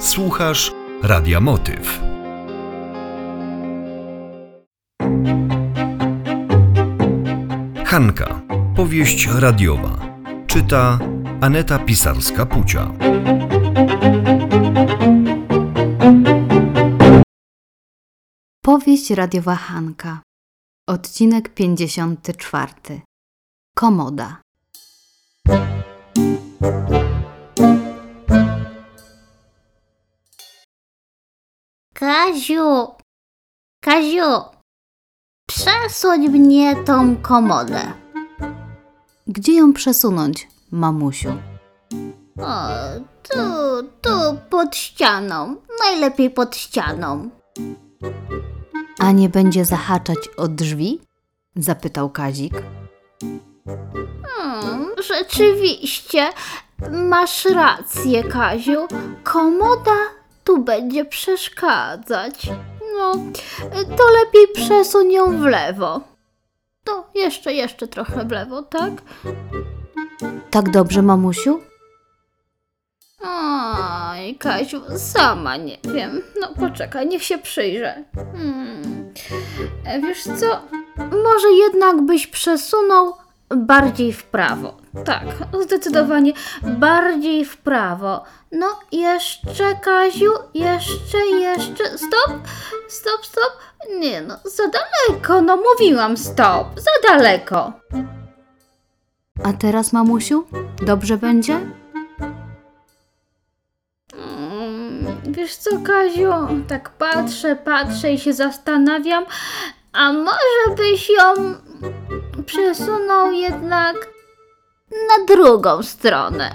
Słuchasz Radia Motyw. Hanka. Powieść radiowa. Czyta Aneta Pisarska-Pucia. Powieść radiowa Hanka. Odcinek 54. Komoda. Kaziu, Kaziu, przesuń mnie tą komodę. Gdzie ją przesunąć, mamusiu? O, tu, tu, pod ścianą. Najlepiej pod ścianą. A nie będzie zahaczać o drzwi? Zapytał Kazik. Hmm, rzeczywiście, masz rację, Kaziu. Komoda tu będzie przeszkadzać. No, to lepiej przesuń ją w lewo. To jeszcze, jeszcze trochę w lewo, tak? Tak dobrze, mamusiu? Oj, Kaziu, sama nie wiem. No poczekaj, niech się przyjrzę. Hmm. E, Wiesz co, może jednak byś przesunął bardziej w prawo. Tak, zdecydowanie bardziej w prawo. No, jeszcze, Kaziu, jeszcze, jeszcze. Stop, stop, stop. Nie no, za daleko, no mówiłam stop, za daleko. A teraz, mamusiu? Dobrze będzie? Mm, Wiesz co, Kaziu, tak patrzę, patrzę i się zastanawiam, a może byś ją przesunął jednak na drugą stronę.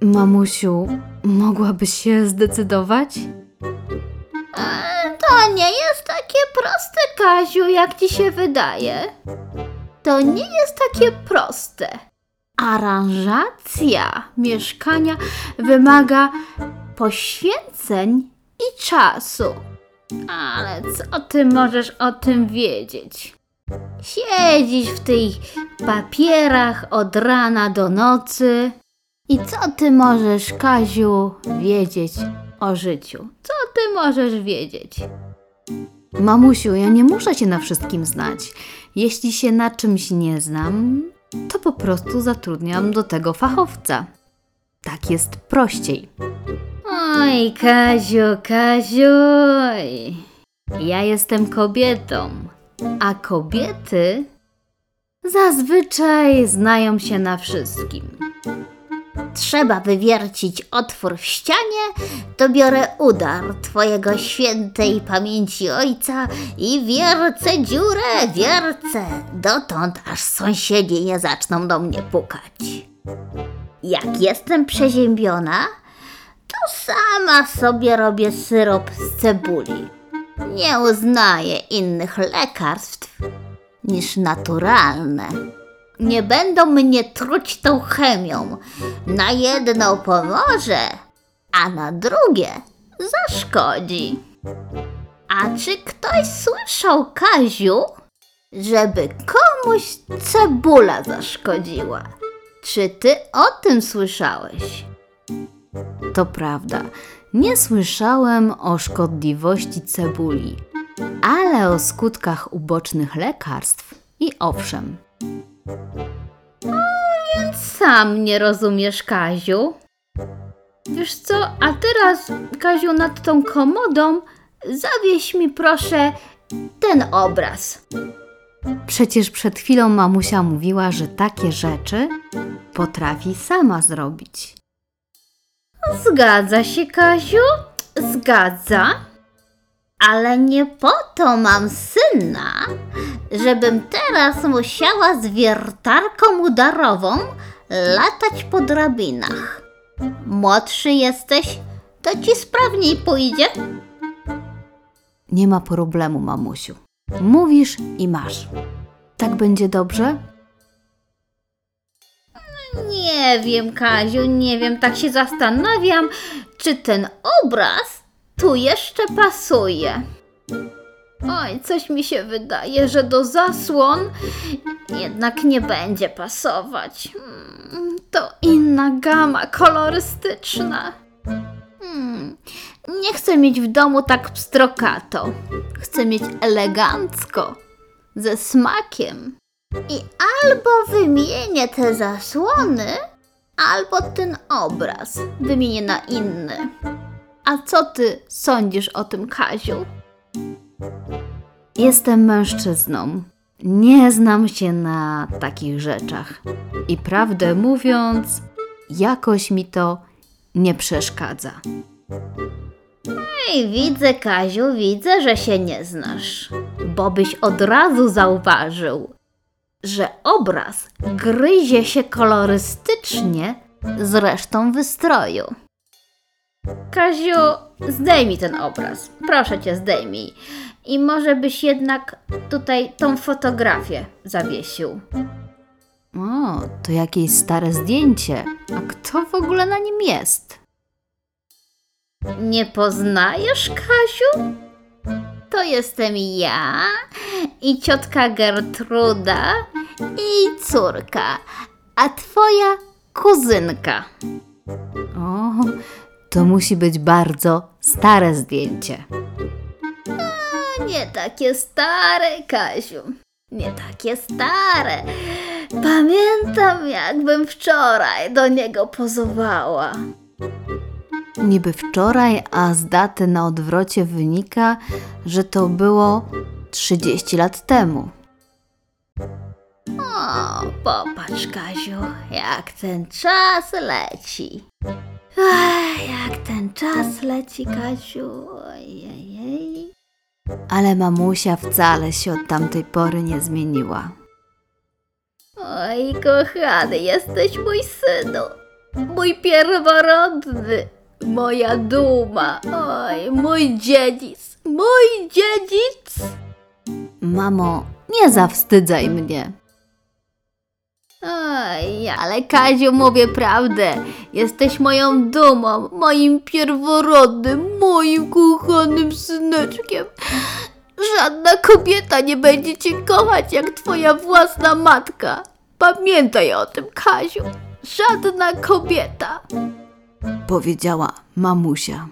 Mamusiu, mogłabyś się zdecydować? E, To nie jest takie proste, Kaziu, jak ci się wydaje. To nie jest takie proste. Aranżacja mieszkania wymaga poświęceń i czasu. Ale co ty możesz o tym wiedzieć? Siedzisz w tych papierach od rana do nocy. I co ty możesz, Kaziu, wiedzieć o życiu? Co ty możesz wiedzieć? Mamusiu, ja nie muszę się na wszystkim znać. Jeśli się na czymś nie znam, to po prostu zatrudniam do tego fachowca. Tak jest prościej. Oj, Kaziu, Kaziuj. Ja jestem kobietą, a kobiety zazwyczaj znają się na wszystkim. Trzeba wywiercić otwór w ścianie, to biorę udar twojego świętej pamięci ojca i wiercę dziurę, wiercę, dotąd aż sąsiedzi nie zaczną do mnie pukać. Jak jestem przeziębiona, to sama sobie robię syrop z cebuli. Nie uznaję innych lekarstw niż naturalne. Nie będą mnie truć tą chemią. Na jedno pomoże, a na drugie zaszkodzi. A czy ktoś słyszał, Kaziu, żeby komuś cebula zaszkodziła? Czy ty o tym słyszałeś? To prawda, nie słyszałem o szkodliwości cebuli, ale o skutkach ubocznych lekarstw i owszem. Sam nie rozumiesz, Kaziu. Wiesz co, a teraz, Kaziu, nad tą komodą zawieś mi proszę ten obraz. Przecież przed chwilą mamusia mówiła, że takie rzeczy potrafi sama zrobić. Zgadza się, Kaziu? Zgadza. Ale nie po to mam syna, żebym teraz musiała z wiertarką udarową latać po drabinach. Młodszy jesteś, to ci sprawniej pójdzie. Nie ma problemu, mamusiu. Mówisz i masz. Tak będzie dobrze? Nie wiem, Kaziu, nie wiem, tak się zastanawiam, czy ten obraz tu jeszcze pasuje. Oj, coś mi się wydaje, że do zasłon jednak nie będzie pasować. Hmm, To inna gama kolorystyczna. Nie chcę mieć w domu tak pstrokato. Chcę mieć elegancko, ze smakiem. I albo wymienię te zasłony, albo ten obraz wymienię na inny. A co ty sądzisz o tym, Kaziu? Jestem mężczyzną. Nie znam się na takich rzeczach. I prawdę mówiąc, jakoś mi to nie przeszkadza. Ej, widzę, Kaziu, widzę, że się nie znasz. Bo byś od razu zauważył, że obraz gryzie się kolorystycznie z resztą wystroju. Kaziu, zdejmij ten obraz. Proszę cię, zdejmij. I może byś jednak tutaj tą fotografię zawiesił. O, to jakieś stare zdjęcie. A kto w ogóle na nim jest? Nie poznajesz, Kasiu? To jestem ja i ciotka Gertruda i córka, a twoja kuzynka. O, to musi być bardzo stare zdjęcie. Nie takie stare, Kasiu. Nie takie stare. Pamiętam, jakbym wczoraj do niego pozowała. Niby wczoraj, a z daty na odwrocie wynika, że to było 30 lat temu. O, popatrz, Kaziu, jak ten czas leci. Ach, jak ten czas leci, Kaziu. Ojej. Ale mamusia wcale się od tamtej pory nie zmieniła. Oj, kochany, jesteś mój synu. Mój pierworodny. Moja duma. Oj, mój dziedzic. Mój dziedzic. Mamo, nie zawstydzaj mnie. Oj, ale Kaziu, mówię prawdę. Jesteś moją dumą, moim pierworodnym, moim kochanym syneczkiem. Żadna kobieta nie będzie cię kochać jak twoja własna matka. Pamiętaj o tym, Kaziu. Żadna kobieta. Powiedziała mamusia.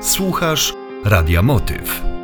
Słuchasz Radia Motyw.